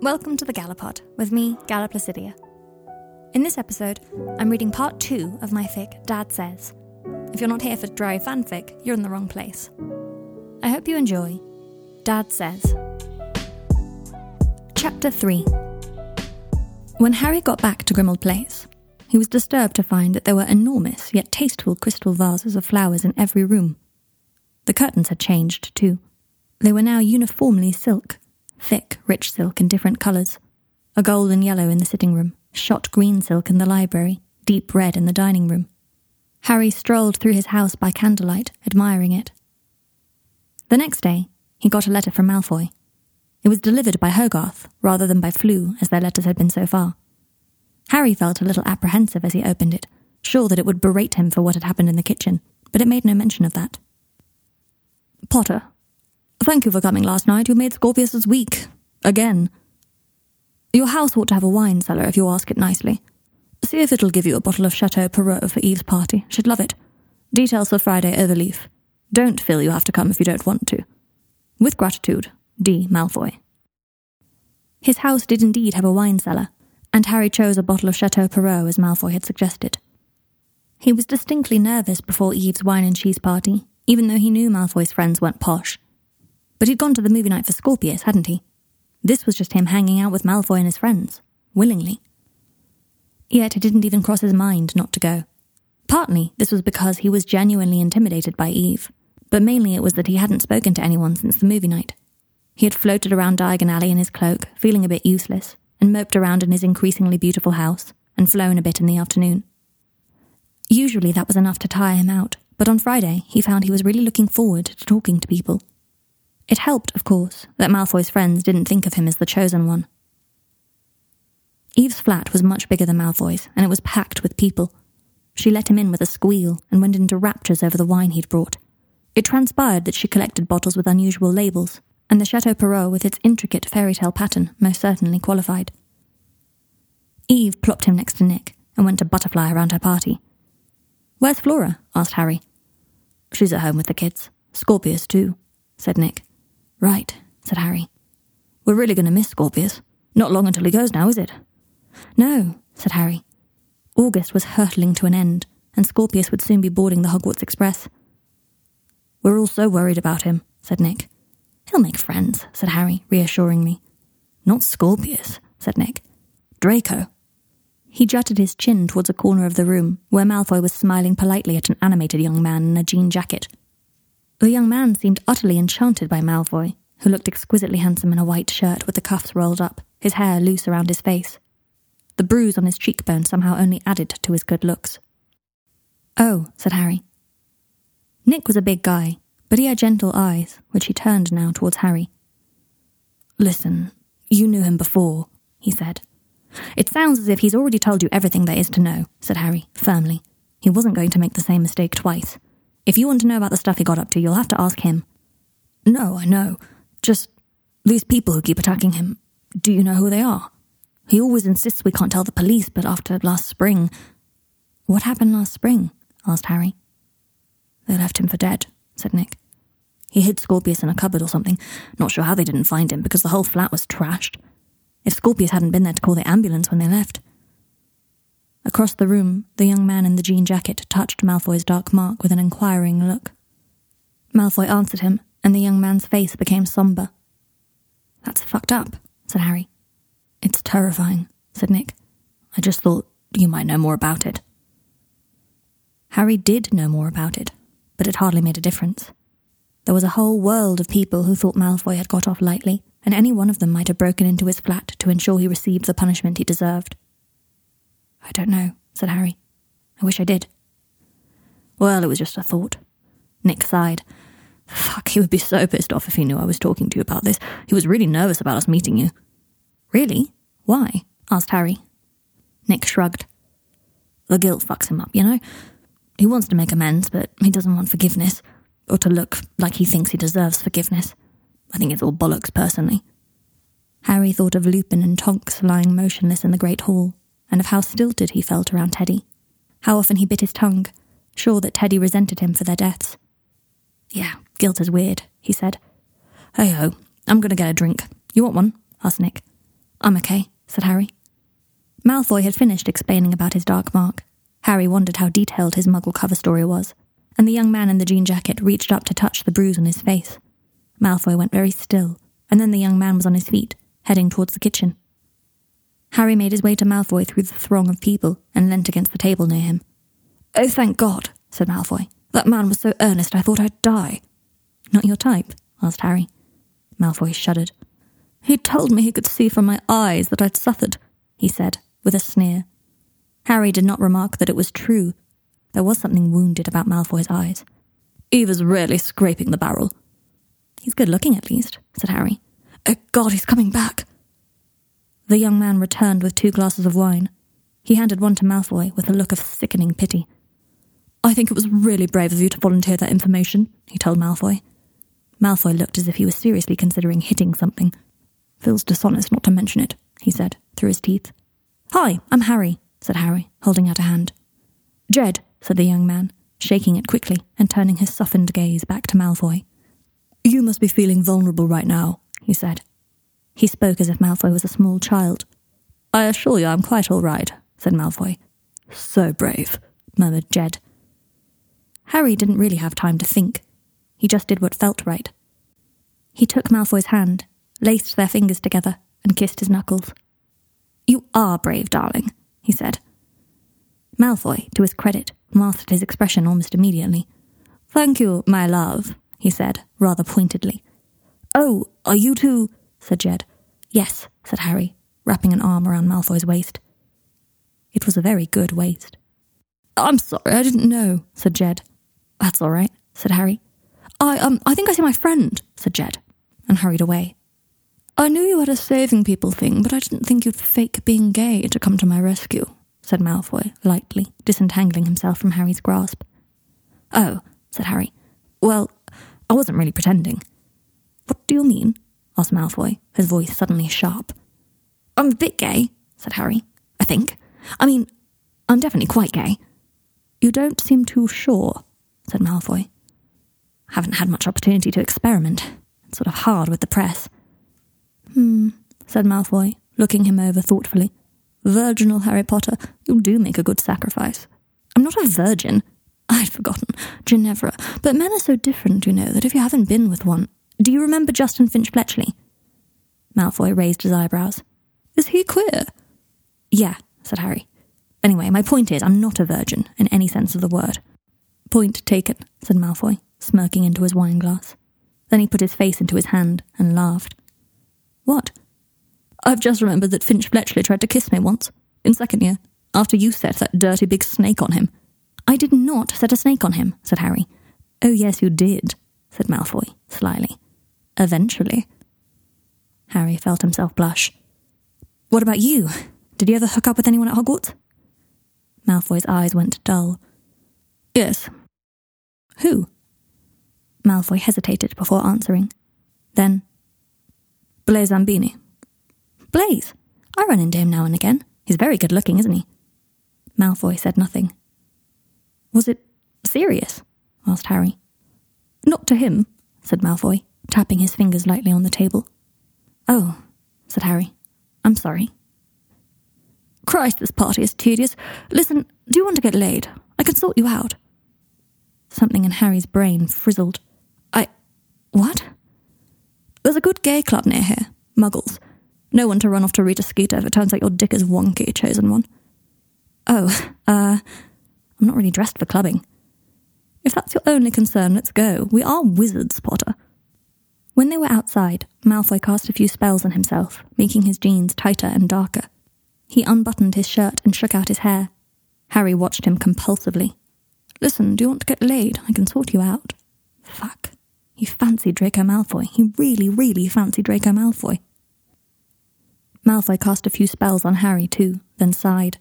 Welcome to the Gallopod with me, Gala Placidia. In this episode, I'm reading part two of my fic, Dad Says. If you're not here for dry fanfic, you're in the wrong place. I hope you enjoy Dad Says. Chapter 3 When Harry got back to Grimmauld Place, he was disturbed to find that there were enormous yet tasteful crystal vases of flowers in every room. The curtains had changed, too. They were now uniformly silk, thick, rich silk in different colours. A gold and yellow in the sitting room, shot green silk in the library, deep red in the dining room. Harry strolled through his house by candlelight, admiring it. The next day, he got a letter from Malfoy. It was delivered by Hogarth rather than by Floo, as their letters had been so far. Harry felt a little apprehensive as he opened it, sure that it would berate him for what had happened in the kitchen, but it made no mention of that. Potter, thank you for coming last night. You made Scorpius's week. Again. Your house ought to have a wine cellar if you ask it nicely. See if it'll give you a bottle of Chateau Perot for Eve's party. She'd love it. Details for Friday overleaf. Don't feel you have to come if you don't want to. With gratitude, D. Malfoy. His house did indeed have a wine cellar, and Harry chose a bottle of Chateau Perot as Malfoy had suggested. He was distinctly nervous before Eve's wine and cheese party, even though he knew Malfoy's friends weren't posh. But he'd gone to the movie night for Scorpius, hadn't he? This was just him hanging out with Malfoy and his friends, willingly. Yet it didn't even cross his mind not to go. Partly, this was because he was genuinely intimidated by Eve, but mainly it was that he hadn't spoken to anyone since the movie night. He had floated around Diagon Alley in his cloak, feeling a bit useless, and moped around in his increasingly beautiful house, and flown a bit in the afternoon. Usually that was enough to tire him out, but on Friday he found he was really looking forward to talking to people. It helped, of course, that Malfoy's friends didn't think of him as the chosen one. Eve's flat was much bigger than Malfoy's, and it was packed with people. She let him in with a squeal and went into raptures over the wine he'd brought. It transpired that she collected bottles with unusual labels, and the Chateau Perot with its intricate fairy tale pattern most certainly qualified. Eve plopped him next to Nick and went to butterfly around her party. Where's Flora? asked Harry. She's at home with the kids. Scorpius, too, said Nick. Right, said Harry. We're really going to miss Scorpius. Not long until he goes now, is it? No, said Harry. August was hurtling to an end, and Scorpius would soon be boarding the Hogwarts Express. We're all so worried about him, said Nick. He'll make friends, said Harry, reassuringly. Not Scorpius, said Nick. Draco. He jutted his chin towards a corner of the room, where Malfoy was smiling politely at an animated young man in a jean jacket. The young man seemed utterly enchanted by Malfoy, who looked exquisitely handsome in a white shirt with the cuffs rolled up, his hair loose around his face. The bruise on his cheekbone somehow only added to his good looks. Oh, said Harry. Nick was a big guy, but he had gentle eyes, which he turned now towards Harry. Listen, you knew him before, he said. It sounds as if he's already told you everything there is to know, said Harry, firmly. He wasn't going to make the same mistake twice. If you want to know about the stuff he got up to, you'll have to ask him. No, I know. Just these people who keep attacking him. Do you know who they are? He always insists we can't tell the police, but after last spring. What happened last spring? asked Harry. They left him for dead, said Nick. He hid Scorpius in a cupboard or something. Not sure how they didn't find him because the whole flat was trashed. If Scorpius hadn't been there to call the ambulance when they left, Across the room, the young man in the jean jacket touched Malfoy's dark mark with an inquiring look. Malfoy answered him, and the young man's face became somber. That's fucked up, said Harry. It's terrifying, said Nick. I just thought you might know more about it. Harry did know more about it, but it hardly made a difference. There was a whole world of people who thought Malfoy had got off lightly, and any one of them might have broken into his flat to ensure he received the punishment he deserved. I don't know, said Harry. I wish I did. Well, it was just a thought. Nick sighed. Fuck, he would be so pissed off if he knew I was talking to you about this. He was really nervous about us meeting you. Really? Why? asked Harry. Nick shrugged. The guilt fucks him up, you know? He wants to make amends, but he doesn't want forgiveness, or to look like he thinks he deserves forgiveness. I think it's all bollocks, personally. Harry thought of Lupin and Tonks lying motionless in the Great Hall, and of how stilted he felt around Teddy. How often he bit his tongue, sure that Teddy resented him for their deaths. Yeah, guilt is weird, he said. Hey ho, I'm gonna get a drink. You want one? asked Nick. I'm okay, said Harry. Malfoy had finished explaining about his dark mark. Harry wondered how detailed his muggle cover story was, and the young man in the jean jacket reached up to touch the bruise on his face. Malfoy went very still, and then the young man was on his feet, heading towards the kitchen. Harry made his way to Malfoy through the throng of people and leant against the table near him. Oh, thank God, said Malfoy. That man was so earnest I thought I'd die. Not your type? asked Harry. Malfoy shuddered. He told me he could see from my eyes that I'd suffered, he said, with a sneer. Harry did not remark that it was true. There was something wounded about Malfoy's eyes. Eva's really scraping the barrel. He's good looking, at least, said Harry. Oh, God, he's coming back. The young man returned with two glasses of wine. He handed one to Malfoy with a look of sickening pity. I think it was really brave of you to volunteer that information, he told Malfoy. Malfoy looked as if he was seriously considering hitting something. Feels dishonest not to mention it, he said, through his teeth. Hi, I'm Harry, said Harry, holding out a hand. Jed, said the young man, shaking it quickly and turning his softened gaze back to Malfoy. You must be feeling vulnerable right now, he said. He spoke as if Malfoy was a small child. I assure you I'm quite all right, said Malfoy. So brave, murmured Jed. Harry didn't really have time to think. He just did what felt right. He took Malfoy's hand, laced their fingers together, and kissed his knuckles. You are brave, darling, he said. Malfoy, to his credit, mastered his expression almost immediately. Thank you, my love, he said, rather pointedly. Oh, are you two? said Jed. Yes, said Harry, wrapping an arm around Malfoy's waist. It was a very good waist. I'm sorry, I didn't know, said Jed. That's all right, said Harry. I, um, I think I see my friend, said Jed, and hurried away. I knew you had a saving people thing, but I didn't think you'd fake being gay to come to my rescue, said Malfoy, lightly, disentangling himself from Harry's grasp. Oh, said Harry. Well, I wasn't really pretending. What do you mean? Asked Malfoy, his voice suddenly sharp. I'm a bit gay, said Harry. I think. I mean, I'm definitely quite gay. You don't seem too sure, said Malfoy. Haven't had much opportunity to experiment. It's sort of hard with the press. Hmm, said Malfoy, looking him over thoughtfully. Virginal Harry Potter, you do make a good sacrifice. I'm not a virgin. I'd forgotten. Ginevra. But men are so different, you know, that if you haven't been with one. Do you remember Justin Finch Fletchley? Malfoy raised his eyebrows. Is he queer? Yeah, said Harry. Anyway, my point is, I'm not a virgin in any sense of the word. Point taken, said Malfoy, smirking into his wine glass. Then he put his face into his hand and laughed. What? I've just remembered that Finch Fletchley tried to kiss me once, in second year, after you set that dirty big snake on him. I did not set a snake on him, said Harry. Oh, yes, you did, said Malfoy, slyly. Eventually. Harry felt himself blush. What about you? Did you ever hook up with anyone at Hogwarts? Malfoy's eyes went dull. Yes. Who? Malfoy hesitated before answering. Then, Blaise Zabini. Blaise? I run into him now and again. He's very good looking, isn't he? Malfoy said nothing. Was it serious? asked Harry. Not to him, said Malfoy, tapping his fingers lightly on the table. Oh, said Harry. I'm sorry. Christ, this party is tedious. Listen, do you want to get laid? I can sort you out. Something in Harry's brain frizzled. I. What? There's a good gay club near here, Muggles. No one to run off to Rita Skeeter if it turns out your dick is wonky, chosen one. Oh, uh, I'm not really dressed for clubbing. If that's your only concern, let's go. We are wizards, Potter. When they were outside, Malfoy cast a few spells on himself, making his jeans tighter and darker. He unbuttoned his shirt and shook out his hair. Harry watched him compulsively. Listen, do you want to get laid? I can sort you out. Fuck. He fancied Draco Malfoy. He really, really fancied Draco Malfoy. Malfoy cast a few spells on Harry, too, then sighed.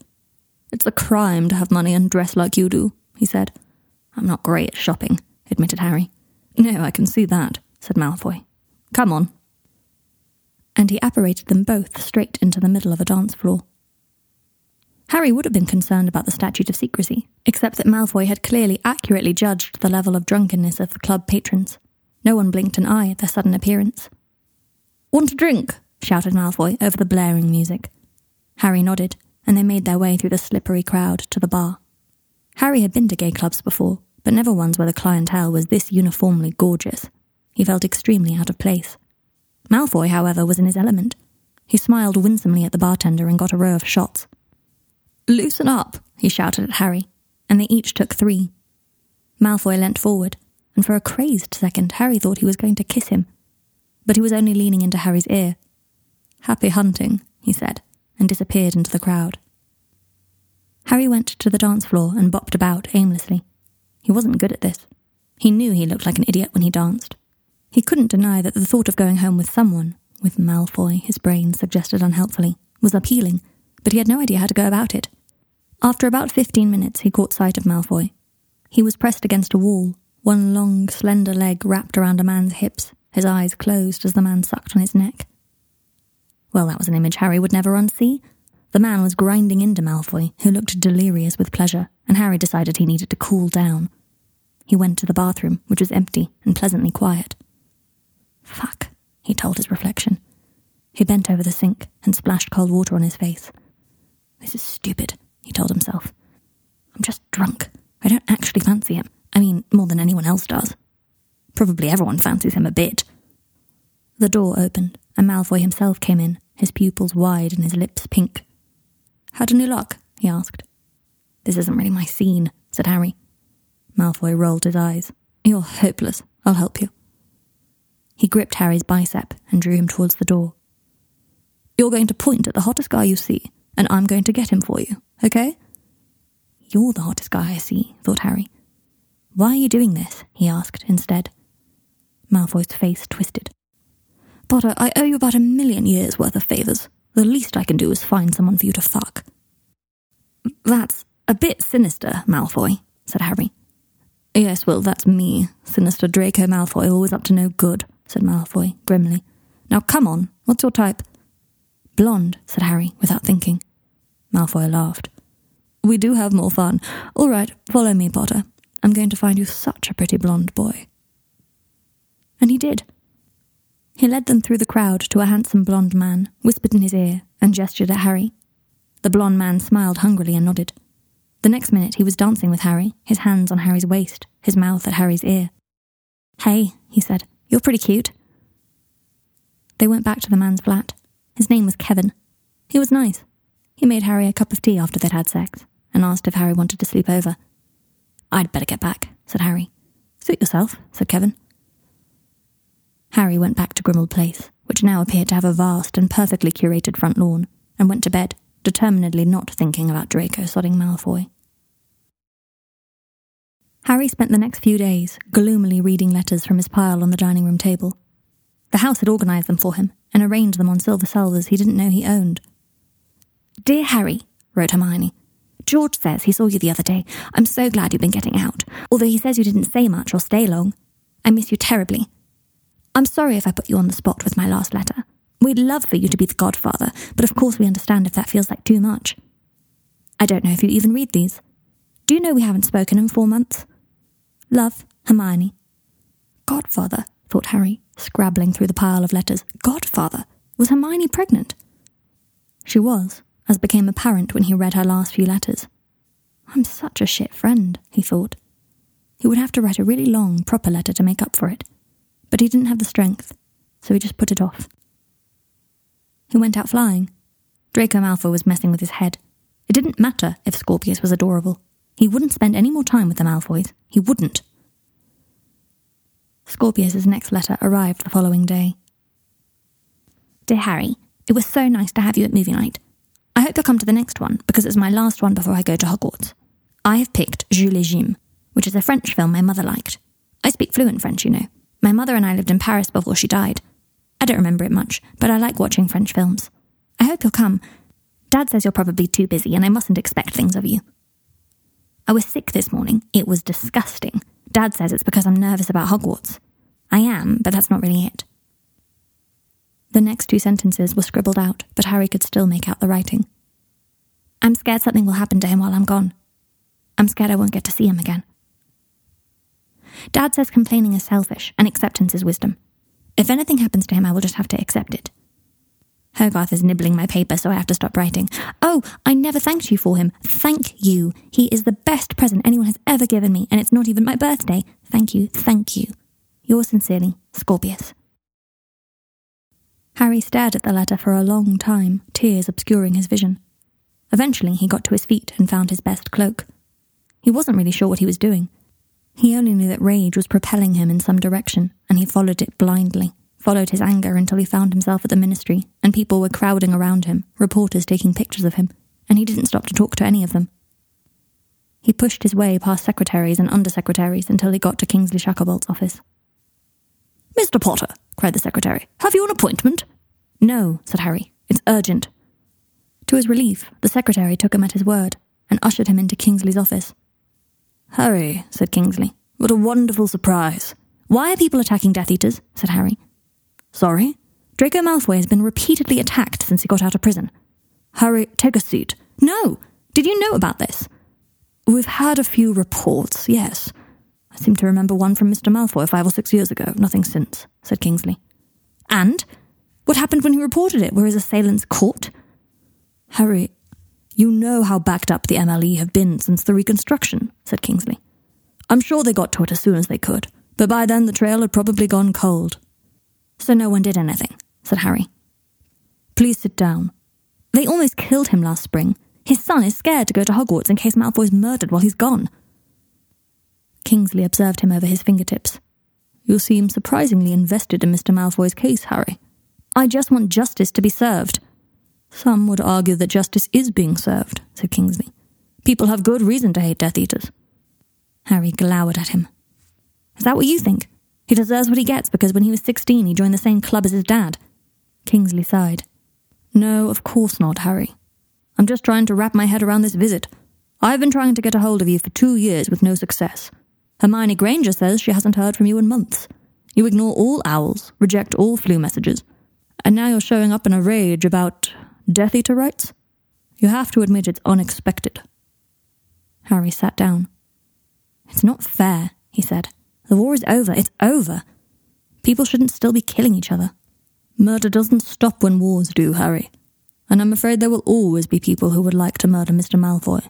It's a crime to have money and dress like you do, he said. I'm not great at shopping, admitted Harry. No, I can see that, said Malfoy. Come on. And he apparated them both straight into the middle of a dance floor. Harry would have been concerned about the statute of secrecy, except that Malfoy had clearly accurately judged the level of drunkenness of the club patrons. No one blinked an eye at their sudden appearance. Want a drink? shouted Malfoy over the blaring music. Harry nodded, and they made their way through the slippery crowd to the bar. Harry had been to gay clubs before, but never ones where the clientele was this uniformly gorgeous. He felt extremely out of place. Malfoy, however, was in his element. He smiled winsomely at the bartender and got a row of shots. Loosen up, he shouted at Harry, and they each took three. Malfoy leant forward, and for a crazed second, Harry thought he was going to kiss him. But he was only leaning into Harry's ear. Happy hunting, he said, and disappeared into the crowd. Harry went to the dance floor and bopped about aimlessly. He wasn't good at this. He knew he looked like an idiot when he danced. He couldn't deny that the thought of going home with someone, with Malfoy, his brain suggested unhelpfully, was appealing, but he had no idea how to go about it. After about fifteen minutes, he caught sight of Malfoy. He was pressed against a wall, one long, slender leg wrapped around a man's hips, his eyes closed as the man sucked on his neck. Well, that was an image Harry would never unsee. The man was grinding into Malfoy, who looked delirious with pleasure, and Harry decided he needed to cool down. He went to the bathroom, which was empty and pleasantly quiet. Fuck, he told his reflection. He bent over the sink and splashed cold water on his face. This is stupid, he told himself. I'm just drunk. I don't actually fancy him. I mean, more than anyone else does. Probably everyone fancies him a bit. The door opened, and Malfoy himself came in, his pupils wide and his lips pink. Had any luck? he asked. This isn't really my scene, said Harry. Malfoy rolled his eyes. You're hopeless. I'll help you. He gripped Harry's bicep and drew him towards the door. You're going to point at the hottest guy you see, and I'm going to get him for you, okay? You're the hottest guy I see, thought Harry. Why are you doing this? he asked instead. Malfoy's face twisted. Potter, I owe you about a million years' worth of favours. The least I can do is find someone for you to fuck. That's a bit sinister, Malfoy, said Harry. Yes, well, that's me, sinister Draco Malfoy, always up to no good, said Malfoy grimly. Now come on, what's your type? Blonde, said Harry, without thinking. Malfoy laughed. We do have more fun. All right, follow me, Potter. I'm going to find you such a pretty blonde boy. And he did. He led them through the crowd to a handsome blonde man, whispered in his ear, and gestured at Harry. The blonde man smiled hungrily and nodded. The next minute he was dancing with Harry, his hands on Harry's waist, his mouth at Harry's ear. Hey, he said, you're pretty cute. They went back to the man's flat. His name was Kevin. He was nice. He made Harry a cup of tea after they'd had sex, and asked if Harry wanted to sleep over. I'd better get back, said Harry. Suit yourself, said Kevin. Harry went back to Grimmauld Place, which now appeared to have a vast and perfectly curated front lawn, and went to bed, determinedly not thinking about Draco sodding Malfoy. Harry spent the next few days gloomily reading letters from his pile on the dining room table. The house had organised them for him and arranged them on silver salvers he didn't know he owned. Dear Harry, wrote Hermione, George says he saw you the other day. I'm so glad you've been getting out, although he says you didn't say much or stay long. I miss you terribly. I'm sorry if I put you on the spot with my last letter. We'd love for you to be the godfather, but of course we understand if that feels like too much. I don't know if you even read these. Do you know we haven't spoken in four months? Love, Hermione. Godfather, thought Harry, scrabbling through the pile of letters. Godfather? Was Hermione pregnant? She was, as became apparent when he read her last few letters. I'm such a shit friend, he thought. He would have to write a really long, proper letter to make up for it. But he didn't have the strength, so he just put it off. He went out flying. Draco Malfoy was messing with his head. It didn't matter if Scorpius was adorable. He wouldn't spend any more time with the Malfoys. He wouldn't. Scorpius's next letter arrived the following day. Dear Harry, it was so nice to have you at movie night. I hope you'll come to the next one because it's my last one before I go to Hogwarts. I have picked Jules et Jim, which is a French film my mother liked. I speak fluent French, you know. My mother and I lived in Paris before she died. I don't remember it much, but I like watching French films. I hope you'll come. Dad says you're probably too busy and I mustn't expect things of you. I was sick this morning. It was disgusting. Dad says it's because I'm nervous about Hogwarts. I am, but that's not really it. The next two sentences were scribbled out, but Harry could still make out the writing. I'm scared something will happen to him while I'm gone. I'm scared I won't get to see him again. Dad says complaining is selfish and acceptance is wisdom. If anything happens to him, I will just have to accept it. Hogarth is nibbling my paper, so I have to stop writing. Oh, I never thanked you for him. Thank you. He is the best present anyone has ever given me, and it's not even my birthday. Thank you, thank you. Yours sincerely, Scorpius. Harry stared at the letter for a long time, tears obscuring his vision. Eventually, he got to his feet and found his best cloak. He wasn't really sure what he was doing. He only knew that rage was propelling him in some direction, and he followed it blindly followed his anger until he found himself at the ministry, and people were crowding around him, reporters taking pictures of him, and he didn't stop to talk to any of them. He pushed his way past secretaries and undersecretaries until he got to Kingsley Shacklebolt's office. Mr. Potter, cried the secretary, have you an appointment? No, said Harry. It's urgent. To his relief, the secretary took him at his word and ushered him into Kingsley's office. Harry, said Kingsley, what a wonderful surprise. Why are people attacking Death Eaters? said Harry. Sorry? Draco Malfoy has been repeatedly attacked since he got out of prison. Harry, take a seat. No! Did you know about this? We've had a few reports, yes. I seem to remember one from Mr. Malfoy five or six years ago, nothing since, said Kingsley. And? What happened when he reported it? Were his assailants caught? Harry, you know how backed up the MLE have been since the reconstruction, said Kingsley. I'm sure they got to it as soon as they could, but by then the trail had probably gone cold. So no one did anything, said Harry. Please sit down. They almost killed him last spring. His son is scared to go to Hogwarts in case Malfoy's murdered while he's gone. Kingsley observed him over his fingertips. You seem surprisingly invested in Mr. Malfoy's case, Harry. I just want justice to be served. Some would argue that justice is being served, said Kingsley. People have good reason to hate Death Eaters. Harry glowered at him. Is that what you think? He deserves what he gets because when he was 16 he joined the same club as his dad. Kingsley sighed. No, of course not, Harry. I'm just trying to wrap my head around this visit. I've been trying to get a hold of you for two years with no success. Hermione Granger says she hasn't heard from you in months. You ignore all owls, reject all Floo messages, and now you're showing up in a rage about Death Eater rights? You have to admit it's unexpected. Harry sat down. It's not fair, he said. The war is over. It's over. People shouldn't still be killing each other. Murder doesn't stop when wars do, Harry. And I'm afraid there will always be people who would like to murder Mr. Malfoy.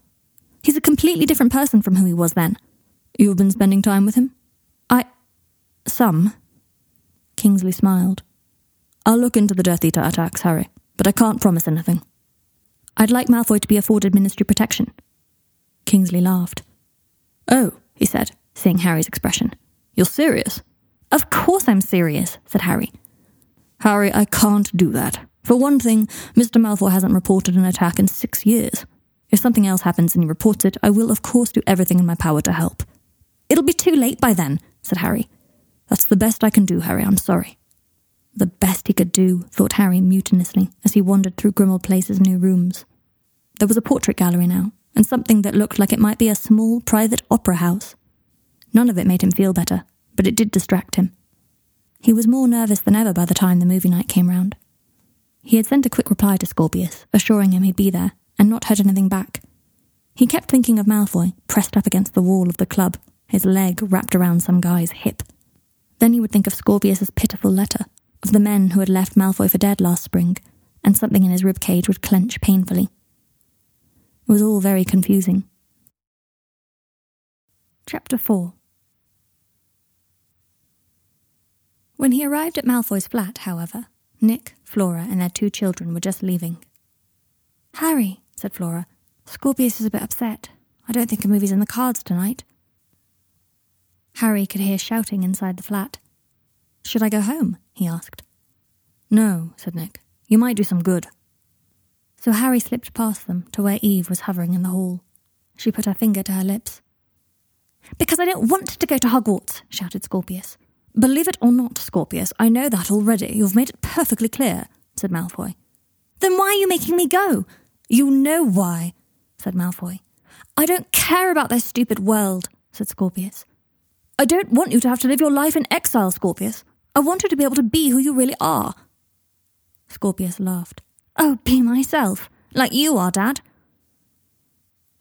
He's a completely different person from who he was then. You've been spending time with him? I. some. Kingsley smiled. I'll look into the Death Eater attacks, Harry, but I can't promise anything. I'd like Malfoy to be afforded ministry protection. Kingsley laughed. Oh, he said, seeing Harry's expression. You're serious? Of course I'm serious, said Harry. Harry, I can't do that. For one thing, Mr. Malfoy hasn't reported an attack in six years. If something else happens and he reports it, I will of course do everything in my power to help. It'll be too late by then, said Harry. That's the best I can do, Harry, I'm sorry. The best he could do, thought Harry mutinously as he wandered through Grimmauld Place's new rooms. There was a portrait gallery now, and something that looked like it might be a small private opera house. None of it made him feel better, but it did distract him. He was more nervous than ever by the time the movie night came round. He had sent a quick reply to Scorpius, assuring him he'd be there, and not heard anything back. He kept thinking of Malfoy, pressed up against the wall of the club, his leg wrapped around some guy's hip. Then he would think of Scorpius's pitiful letter, of the men who had left Malfoy for dead last spring, and something in his rib cage would clench painfully. It was all very confusing. Chapter 4 When he arrived at Malfoy's flat, however, Nick, Flora, and their two children were just leaving. Harry, said Flora, Scorpius is a bit upset. I don't think a movie's in the cards tonight. Harry could hear shouting inside the flat. Should I go home? he asked. No, said Nick. You might do some good. So Harry slipped past them to where Eve was hovering in the hall. She put her finger to her lips. Because I don't want to go to Hogwarts, shouted Scorpius. Believe it or not, Scorpius, I know that already. You've made it perfectly clear, said Malfoy. Then why are you making me go? You know why, said Malfoy. I don't care about their stupid world, said Scorpius. I don't want you to have to live your life in exile, Scorpius. I want you to be able to be who you really are. Scorpius laughed. Oh, be myself, like you are, Dad.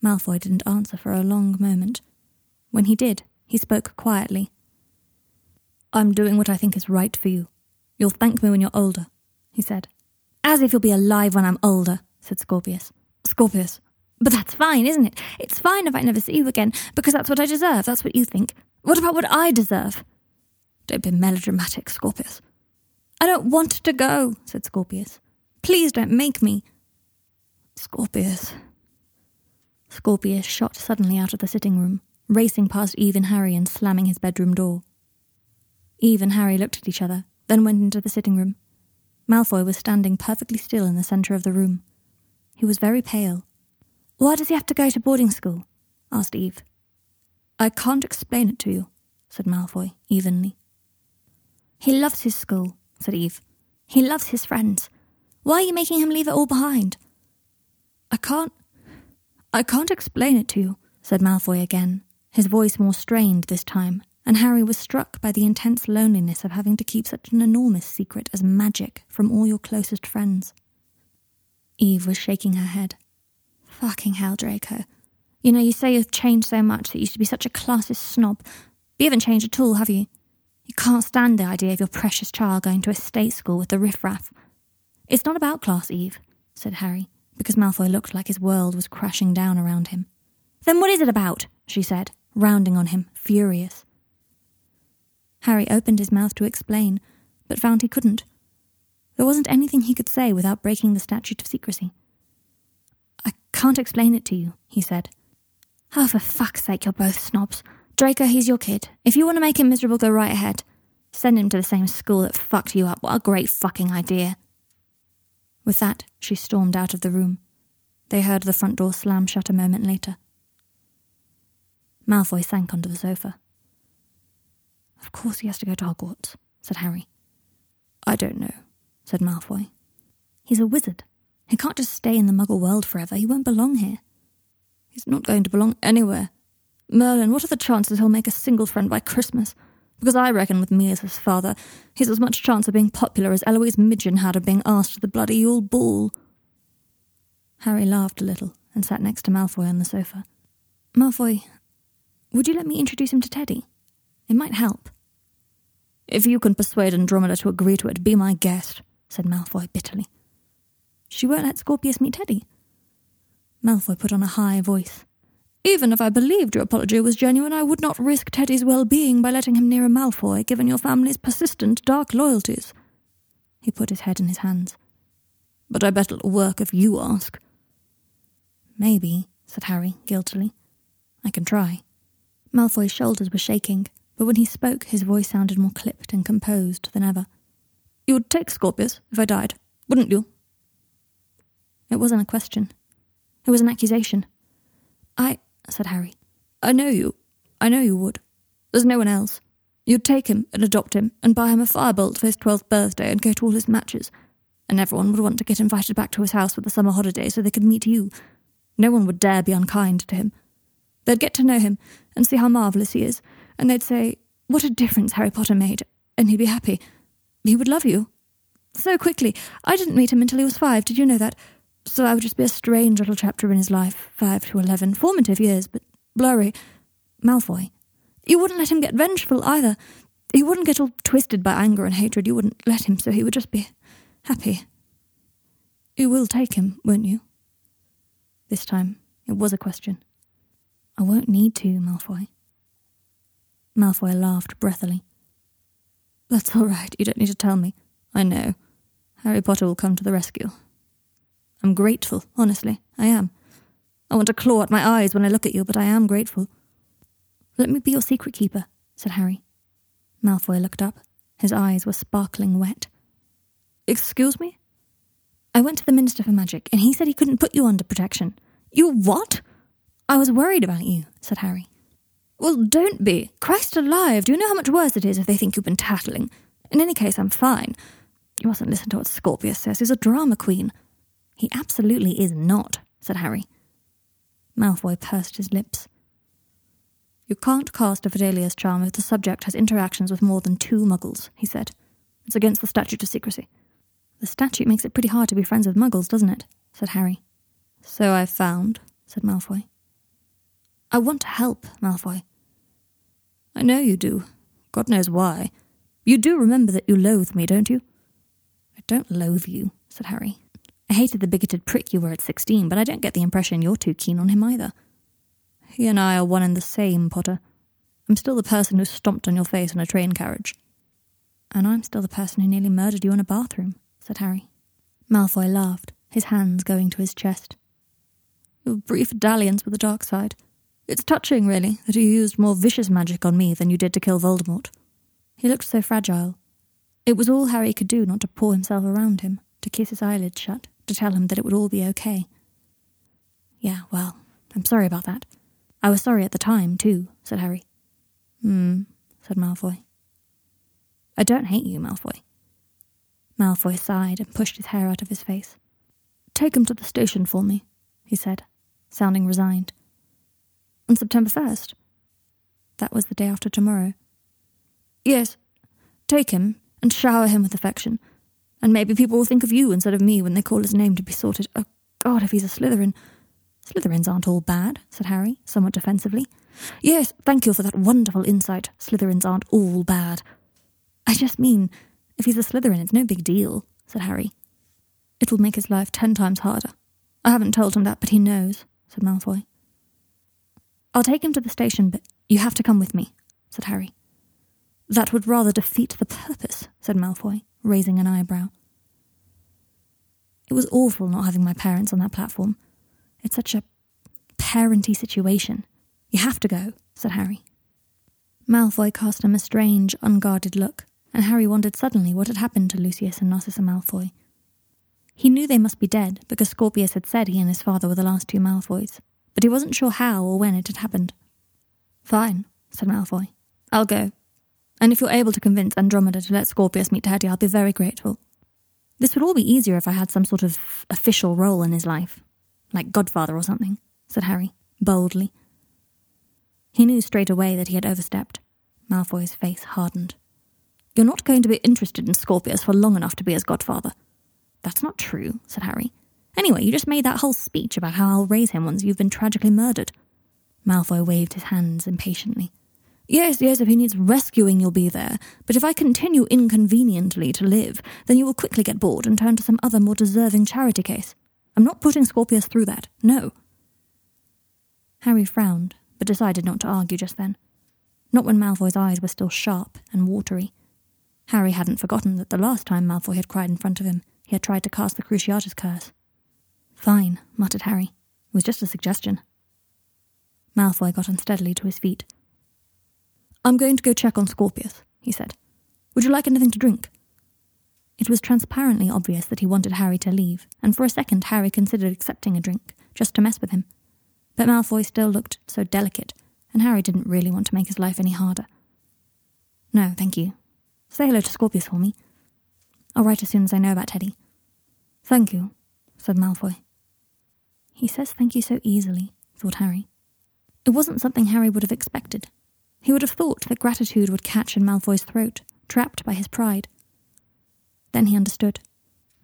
Malfoy didn't answer for a long moment. When he did, he spoke quietly. I'm doing what I think is right for you. You'll thank me when you're older, he said. As if you'll be alive when I'm older, said Scorpius. Scorpius. But that's fine, isn't it? It's fine if I never see you again, because that's what I deserve. That's what you think. What about what I deserve? Don't be melodramatic, Scorpius. I don't want to go, said Scorpius. Please don't make me. Scorpius. Scorpius shot suddenly out of the sitting room, racing past Eve and Harry and slamming his bedroom door. Eve and Harry looked at each other, then went into the sitting room. Malfoy was standing perfectly still in the centre of the room. He was very pale. Why does he have to go to boarding school? asked Eve. I can't explain it to you, said Malfoy evenly. He loves his school, said Eve. He loves his friends. Why are you making him leave it all behind? I can't. I can't explain it to you, said Malfoy again, his voice more strained this time, and Harry was struck by the intense loneliness of having to keep such an enormous secret as magic from all your closest friends. Eve was shaking her head. Fucking hell, Draco. You know, you say you've changed so much that you used to be such a classist snob, but you haven't changed at all, have you? You can't stand the idea of your precious child going to a state school with the riffraff. It's not about class, Eve, said Harry, because Malfoy looked like his world was crashing down around him. Then what is it about? she said, rounding on him, furious. Harry opened his mouth to explain, but found he couldn't. There wasn't anything he could say without breaking the statute of secrecy. I can't explain it to you, he said. Oh, for fuck's sake, you're both snobs. Draco, he's your kid. If you want to make him miserable, go right ahead. Send him to the same school that fucked you up. What a great fucking idea. With that, she stormed out of the room. They heard the front door slam shut a moment later. Malfoy sank onto the sofa. Of course he has to go to Hogwarts, said Harry. I don't know, said Malfoy. He's a wizard. He can't just stay in the muggle world forever. He won't belong here. He's not going to belong anywhere, Merlin, what are the chances he'll make a single friend by Christmas? Because I reckon with me as his father, he's as much chance of being popular as Eloise Midgen had of being asked to the bloody Yule Ball. Harry laughed a little and sat next to Malfoy on the sofa. Malfoy, would you let me introduce him to Teddy? It might help. If you can persuade Andromeda to agree to it, be my guest, said Malfoy bitterly. She won't let Scorpius meet Teddy. Malfoy put on a high voice. Even if I believed your apology was genuine, I would not risk Teddy's well being by letting him near a Malfoy, given your family's persistent dark loyalties. He put his head in his hands. But I bet it'll work if you ask. Maybe, said Harry guiltily. I can try. Malfoy's shoulders were shaking, but when he spoke, his voice sounded more clipped and composed than ever. You would take Scorpius if I died, wouldn't you? It wasn't a question. It was an accusation. I said Harry. I know you. I know you would. There's no one else. You'd take him and adopt him and buy him a firebolt for his twelfth birthday and go to all his matches. And everyone would want to get invited back to his house for the summer holiday so they could meet you. No one would dare be unkind to him. They'd get to know him and see how marvellous he is, and they'd say, What a difference Harry Potter made, and he'd be happy. He would love you. So quickly. I didn't meet him until he was five, did you know that? So I would just be a strange little chapter in his life, five to eleven, formative years, but blurry. Malfoy. You wouldn't let him get vengeful either. He wouldn't get all twisted by anger and hatred. You wouldn't let him, so he would just be happy. You will take him, won't you? This time, it was a question. I won't need to, Malfoy. Malfoy laughed breathily. That's all right. You don't need to tell me. I know. Harry Potter will come to the rescue. I'm grateful, honestly, I am. I want to claw at my eyes when I look at you, but I am grateful. Let me be your secret keeper, said Harry. Malfoy looked up. His eyes were sparkling wet. Excuse me? I went to the Minister for Magic, and he said he couldn't put you under protection. You what? I was worried about you, said Harry. Well, don't be. Christ alive, do you know how much worse it is if they think you've been tattling? In any case, I'm fine. You mustn't listen to what Scorpius says. He's a drama queen. He absolutely is not, said Harry. Malfoy pursed his lips. You can't cast a Fidelius charm if the subject has interactions with more than two muggles, he said. It's against the statute of secrecy. The statute makes it pretty hard to be friends with muggles, doesn't it? said Harry. So I've found, said Malfoy. I want to help, Malfoy. I know you do. God knows why. You do remember that you loathe me, don't you? I don't loathe you, said Harry. I hated the bigoted prick you were at sixteen, but I don't get the impression you're too keen on him either. He and I are one and the same, Potter. I'm still the person who stomped on your face in a train carriage. And I'm still the person who nearly murdered you in a bathroom, said Harry. Malfoy laughed, his hands going to his chest. Your brief dalliance with the dark side. It's touching, really, that you used more vicious magic on me than you did to kill Voldemort. He looked so fragile. It was all Harry could do not to pour himself around him, to kiss his eyelids shut, to tell him that it would all be okay. Yeah, well, I'm sorry about that. I was sorry at the time, too, said Harry. Hmm, said Malfoy. I don't hate you, Malfoy. Malfoy sighed and pushed his hair out of his face. Take him to the station for me, he said, sounding resigned. On September 1st? That was the day after tomorrow. Yes, take him and shower him with affection. And maybe people will think of you instead of me when they call his name to be sorted. Oh, God, if he's a Slytherin. Slytherins aren't all bad, said Harry, somewhat defensively. Yes, thank you for that wonderful insight. Slytherins aren't all bad. I just mean, if he's a Slytherin, it's no big deal, said Harry. It will make his life ten times harder. I haven't told him that, but he knows, said Malfoy. I'll take him to the station, but you have to come with me, said Harry. That would rather defeat the purpose, said Malfoy, raising an eyebrow. It was awful not having my parents on that platform. It's such a parenty situation. You have to go, said Harry. Malfoy cast him a strange, unguarded look, and Harry wondered suddenly what had happened to Lucius and Narcissa Malfoy. He knew they must be dead because Scorpius had said he and his father were the last two Malfoys, but he wasn't sure how or when it had happened. Fine, said Malfoy. I'll go. And if you're able to convince Andromeda to let Scorpius meet Teddy, I'll be very grateful. This would all be easier if I had some sort of official role in his life, like godfather or something, said Harry, boldly. He knew straight away that he had overstepped. Malfoy's face hardened. You're not going to be interested in Scorpius for long enough to be his godfather. That's not true, said Harry. Anyway, you just made that whole speech about how I'll raise him once you've been tragically murdered. Malfoy waved his hands impatiently. Yes, yes, if he needs rescuing, you'll be there. But if I continue inconveniently to live, then you will quickly get bored and turn to some other more deserving charity case. I'm not putting Scorpius through that. No. Harry frowned, but decided not to argue just then. Not when Malfoy's eyes were still sharp and watery. Harry hadn't forgotten that the last time Malfoy had cried in front of him, he had tried to cast the Cruciatus curse. Fine, muttered Harry. It was just a suggestion. Malfoy got unsteadily to his feet. I'm going to go check on Scorpius, he said. Would you like anything to drink? It was transparently obvious that he wanted Harry to leave, and for a second Harry considered accepting a drink, just to mess with him. But Malfoy still looked so delicate, and Harry didn't really want to make his life any harder. No, thank you. Say hello to Scorpius for me. I'll write as soon as I know about Teddy. Thank you, said Malfoy. He says thank you so easily, thought Harry. It wasn't something Harry would have expected. He would have thought that gratitude would catch in Malfoy's throat, trapped by his pride. Then he understood.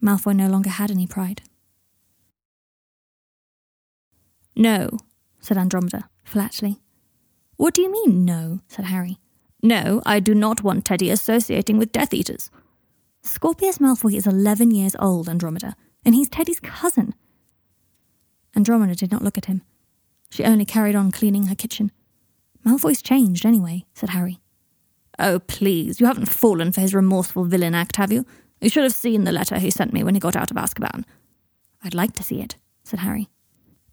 Malfoy no longer had any pride. No, said Andromeda, flatly. What do you mean, no? said Harry. No, I do not want Teddy associating with Death Eaters. Scorpius Malfoy is eleven years old, Andromeda, and he's Teddy's cousin. Andromeda did not look at him. She only carried on cleaning her kitchen. Malfoy's changed, anyway, said Harry. Oh, please, you haven't fallen for his remorseful villain act, have you? You should have seen the letter he sent me when he got out of Azkaban. I'd like to see it, said Harry.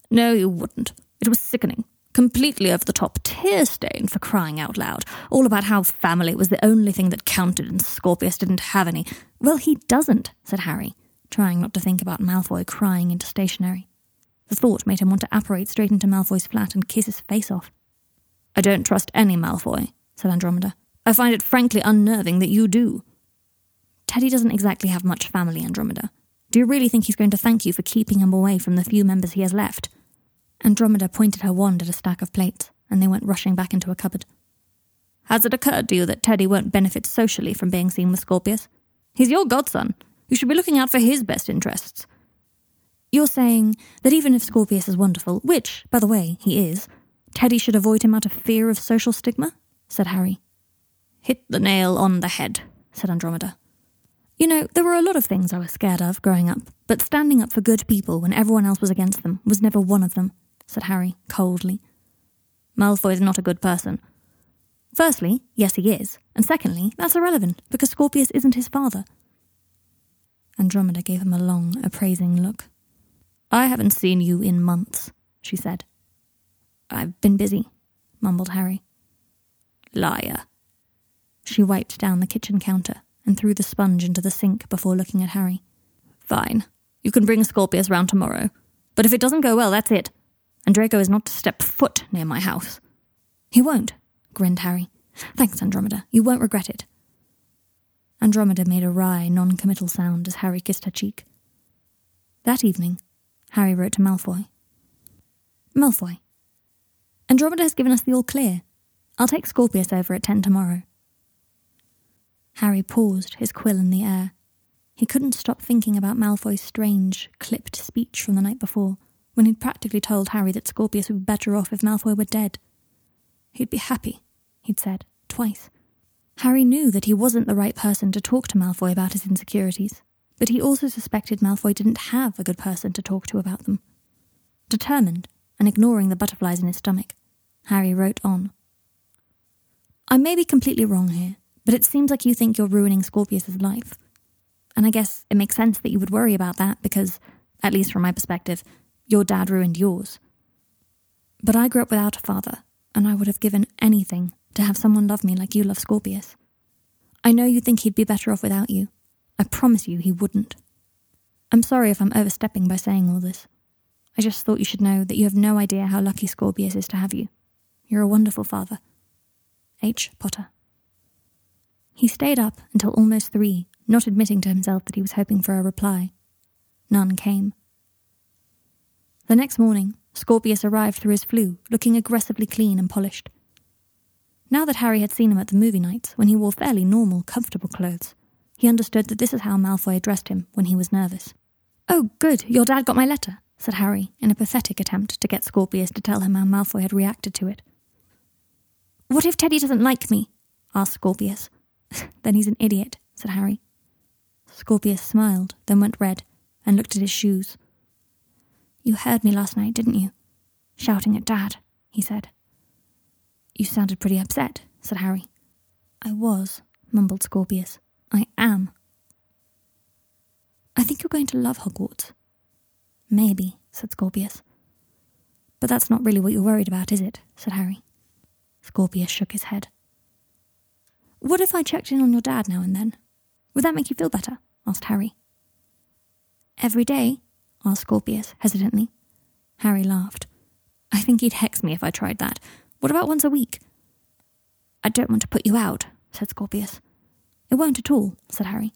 No, you wouldn't. It was sickening. Completely over the top, tear stained for crying out loud. All about how family was the only thing that counted and Scorpius didn't have any. Well, he doesn't, said Harry, trying not to think about Malfoy crying into stationery. The thought made him want to apparate straight into Malfoy's flat and kiss his face off. I don't trust any Malfoy, said Andromeda. I find it frankly unnerving that you do. Teddy doesn't exactly have much family, Andromeda. Do you really think he's going to thank you for keeping him away from the few members he has left? Andromeda pointed her wand at a stack of plates, and they went rushing back into a cupboard. Has it occurred to you that Teddy won't benefit socially from being seen with Scorpius? He's your godson. You should be looking out for his best interests. You're saying that even if Scorpius is wonderful, which, by the way, he is, Teddy should avoid him out of fear of social stigma? said Harry. Hit the nail on the head, said Andromeda. You know, there were a lot of things I was scared of growing up, but standing up for good people when everyone else was against them was never one of them, said Harry coldly. Malfoy is not a good person. Firstly, yes, he is, and secondly, that's irrelevant because Scorpius isn't his father. Andromeda gave him a long, appraising look. I haven't seen you in months, she said. I've been busy, mumbled Harry. Liar. She wiped down the kitchen counter and threw the sponge into the sink before looking at Harry. Fine. You can bring Scorpius round tomorrow. But if it doesn't go well, that's it. And Draco is not to step foot near my house. He won't, grinned Harry. Thanks, Andromeda. You won't regret it. Andromeda made a wry, non committal sound as Harry kissed her cheek. That evening, Harry wrote to Malfoy. Malfoy, Andromeda has given us the all clear. I'll take Scorpius over at ten tomorrow. Harry paused, his quill in the air. He couldn't stop thinking about Malfoy's strange, clipped speech from the night before, when he'd practically told Harry that Scorpius would be better off if Malfoy were dead. He'd be happy, he'd said, twice. Harry knew that he wasn't the right person to talk to Malfoy about his insecurities, but he also suspected Malfoy didn't have a good person to talk to about them. Determined, and ignoring the butterflies in his stomach, Harry wrote on. I may be completely wrong here, but it seems like you think you're ruining Scorpius's life. And I guess it makes sense that you would worry about that because, at least from my perspective, your dad ruined yours. But I grew up without a father, and I would have given anything to have someone love me like you love Scorpius. I know you think he'd be better off without you. I promise you he wouldn't. I'm sorry if I'm overstepping by saying all this. I just thought you should know that you have no idea how lucky Scorpius is to have you. You're a wonderful father. H. Potter. He stayed up until almost three, not admitting to himself that he was hoping for a reply. None came. The next morning, Scorpius arrived through his Floo, looking aggressively clean and polished. Now that Harry had seen him at the movie nights, when he wore fairly normal, comfortable clothes, he understood that this is how Malfoy addressed him when he was nervous. Oh, good, your dad got my letter, said Harry, in a pathetic attempt to get Scorpius to tell him how Malfoy had reacted to it. What if Teddy doesn't like me? asked Scorpius. then he's an idiot, said Harry. Scorpius smiled, then went red, and looked at his shoes. You heard me last night, didn't you? Shouting at Dad, he said. You sounded pretty upset, said Harry. I was, mumbled Scorpius. I am. I think you're going to love Hogwarts. Maybe, said Scorpius. But that's not really what you're worried about, is it? said Harry. Scorpius shook his head. What if I checked in on your dad now and then? Would that make you feel better? asked Harry. Every day? asked Scorpius hesitantly. Harry laughed. I think he'd hex me if I tried that. What about once a week? I don't want to put you out, said Scorpius. It won't at all, said Harry.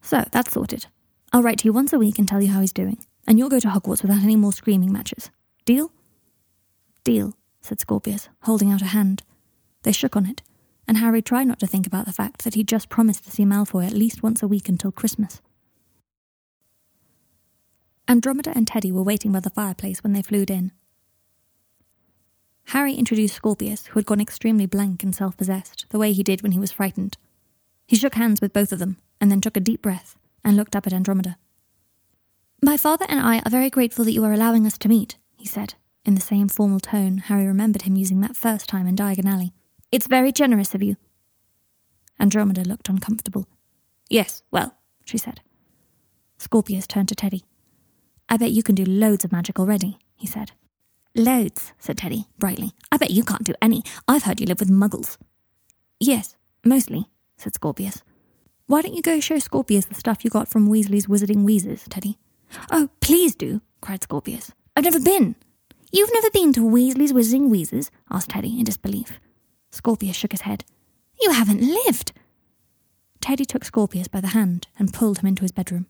So, that's sorted. I'll write to you once a week and tell you how he's doing, and you'll go to Hogwarts without any more screaming matches. Deal? Deal, said Scorpius, holding out a hand. They shook on it, and Harry tried not to think about the fact that he'd just promised to see Malfoy at least once a week until Christmas. Andromeda and Teddy were waiting by the fireplace when they flew in. Harry introduced Scorpius, who had gone extremely blank and self possessed, the way he did when he was frightened. He shook hands with both of them, and then took a deep breath and looked up at Andromeda. My father and I are very grateful that you are allowing us to meet, he said, in the same formal tone Harry remembered him using that first time in Diagon Alley. It's very generous of you. Andromeda looked uncomfortable. Yes, well, she said. Scorpius turned to Teddy. I bet you can do loads of magic already, he said. Loads, said Teddy, brightly. I bet you can't do any. I've heard you live with muggles. Yes, mostly, said Scorpius. Why don't you go show Scorpius the stuff you got from Weasley's Wizarding Wheezes, Teddy? Oh, please do, cried Scorpius. I've never been. You've never been to Weasley's Wizarding Wheezes? asked Teddy in disbelief. Scorpius shook his head. You haven't lived. Teddy took Scorpius by the hand and pulled him into his bedroom.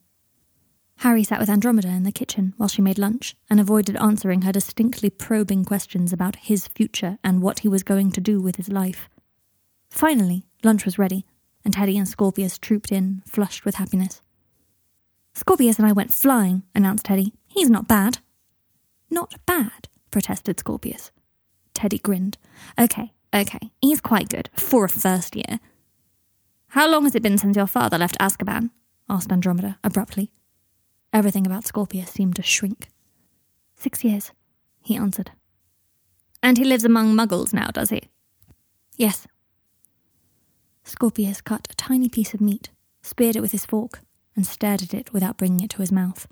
Harry sat with Andromeda in the kitchen while she made lunch and avoided answering her distinctly probing questions about his future and what he was going to do with his life. Finally, lunch was ready, and Teddy and Scorpius trooped in, flushed with happiness. Scorpius and I went flying, announced Teddy. He's not bad. Not bad, protested Scorpius. Teddy grinned. Okay, okay, he's quite good for a first year. How long has it been since your father left Azkaban? asked Andromeda abruptly. Everything about Scorpius seemed to shrink. Six years, he answered. And he lives among muggles now, does he? Yes. Scorpius cut a tiny piece of meat, speared it with his fork, and stared at it without bringing it to his mouth.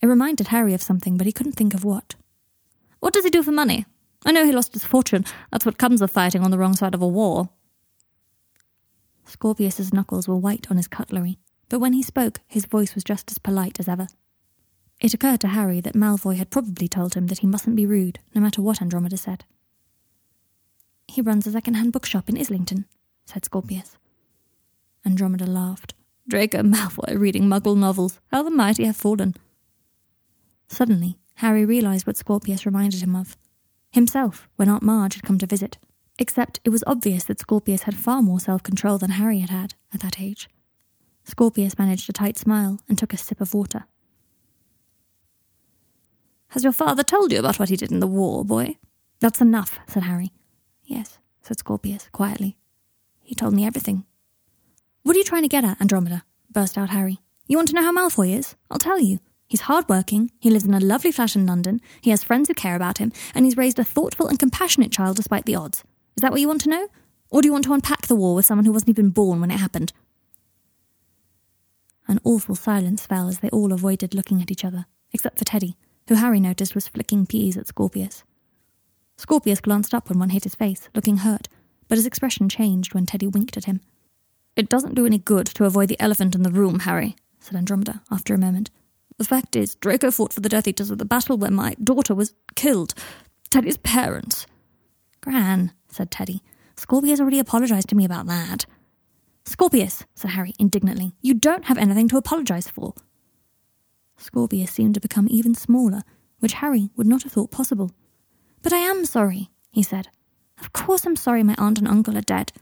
It reminded Harry of something, but he couldn't think of what. What does he do for money? I know he lost his fortune. That's what comes of fighting on the wrong side of a war. Scorpius's knuckles were white on his cutlery, but when he spoke, his voice was just as polite as ever. It occurred to Harry that Malfoy had probably told him that he mustn't be rude, no matter what Andromeda said. He runs a second-hand bookshop in Islington, said Scorpius. Andromeda laughed. Draco Malfoy reading Muggle novels. How the mighty have fallen. Suddenly, Harry realized what Scorpius reminded him of. Himself, when Aunt Marge had come to visit. Except it was obvious that Scorpius had far more self control than Harry had had at that age. Scorpius managed a tight smile and took a sip of water. Has your father told you about what he did in the war, boy? That's enough, said Harry. Yes, said Scorpius quietly. He told me everything. What are you trying to get at, Andromeda? burst out Harry. You want to know how Malfoy is? I'll tell you. He's hardworking, he lives in a lovely flat in London, he has friends who care about him, and he's raised a thoughtful and compassionate child despite the odds. Is that what you want to know? Or do you want to unpack the war with someone who wasn't even born when it happened? An awful silence fell as they all avoided looking at each other, except for Teddy, who Harry noticed was flicking peas at Scorpius. Scorpius glanced up when one hit his face, looking hurt, but his expression changed when Teddy winked at him. It doesn't do any good to avoid the elephant in the room, Harry, said Andromeda after a moment. The fact is, Draco fought for the Death Eaters at the battle where my daughter was killed. Teddy's parents. Gran, said Teddy. Scorpius already apologized to me about that. Scorpius, said Harry indignantly, you don't have anything to apologize for. Scorpius seemed to become even smaller, which Harry would not have thought possible. But I am sorry, he said. Of course I'm sorry my aunt and uncle are dead.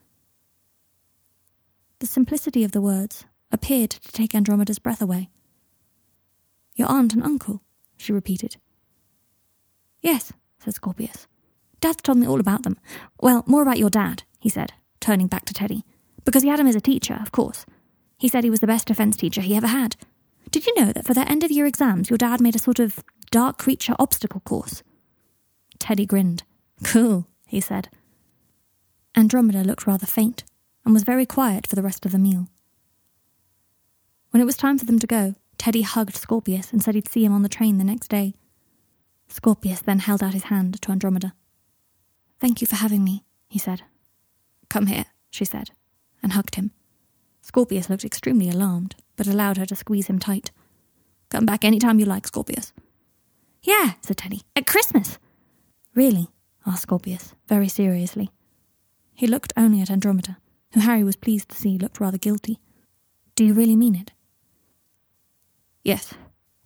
The simplicity of the words appeared to take Andromeda's breath away. Your aunt and uncle, she repeated. Yes, said Scorpius. Dad's told me all about them. Well, more about your dad, he said, turning back to Teddy. Because he as a teacher, of course. He said he was the best defense teacher he ever had. Did you know that for their end of year exams, your dad made a sort of dark creature obstacle course? Teddy grinned. Cool, he said. Andromeda looked rather faint and was very quiet for the rest of the meal. When it was time for them to go, Teddy hugged Scorpius and said he'd see him on the train the next day. Scorpius then held out his hand to Andromeda. Thank you for having me, he said. Come here, she said, and hugged him. Scorpius looked extremely alarmed, but allowed her to squeeze him tight. Come back any time you like, Scorpius. Yeah, said Teddy. At Christmas. Really? Asked Scorpius, very seriously. He looked only at Andromeda, who Harry was pleased to see looked rather guilty. Do you really mean it? Yes.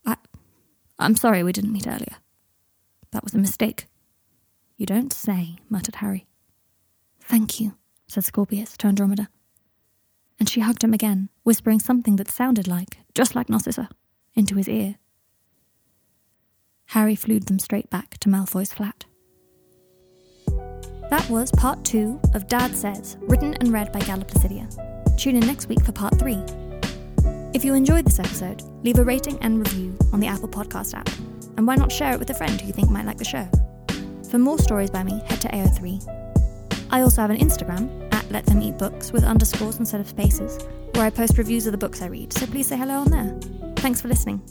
I. I'm sorry we didn't meet earlier. That was a mistake. You don't say, muttered Harry. Thank you, said Scorpius to Andromeda. And she hugged him again, whispering something that sounded like, just like Narcissa, into his ear. Harry flew them straight back to Malfoy's flat. That was part two of Dad Says, written and read by Gala Placidia. Tune in next week for part three. If you enjoyed this episode, leave a rating and review on the Apple Podcast app, and why not share it with a friend who you think might like the show? For more stories by me, head to AO3. I also have an Instagram, at Let Them Eat Books, with underscores instead of spaces, where I post reviews of the books I read, so please say hello on there. Thanks for listening.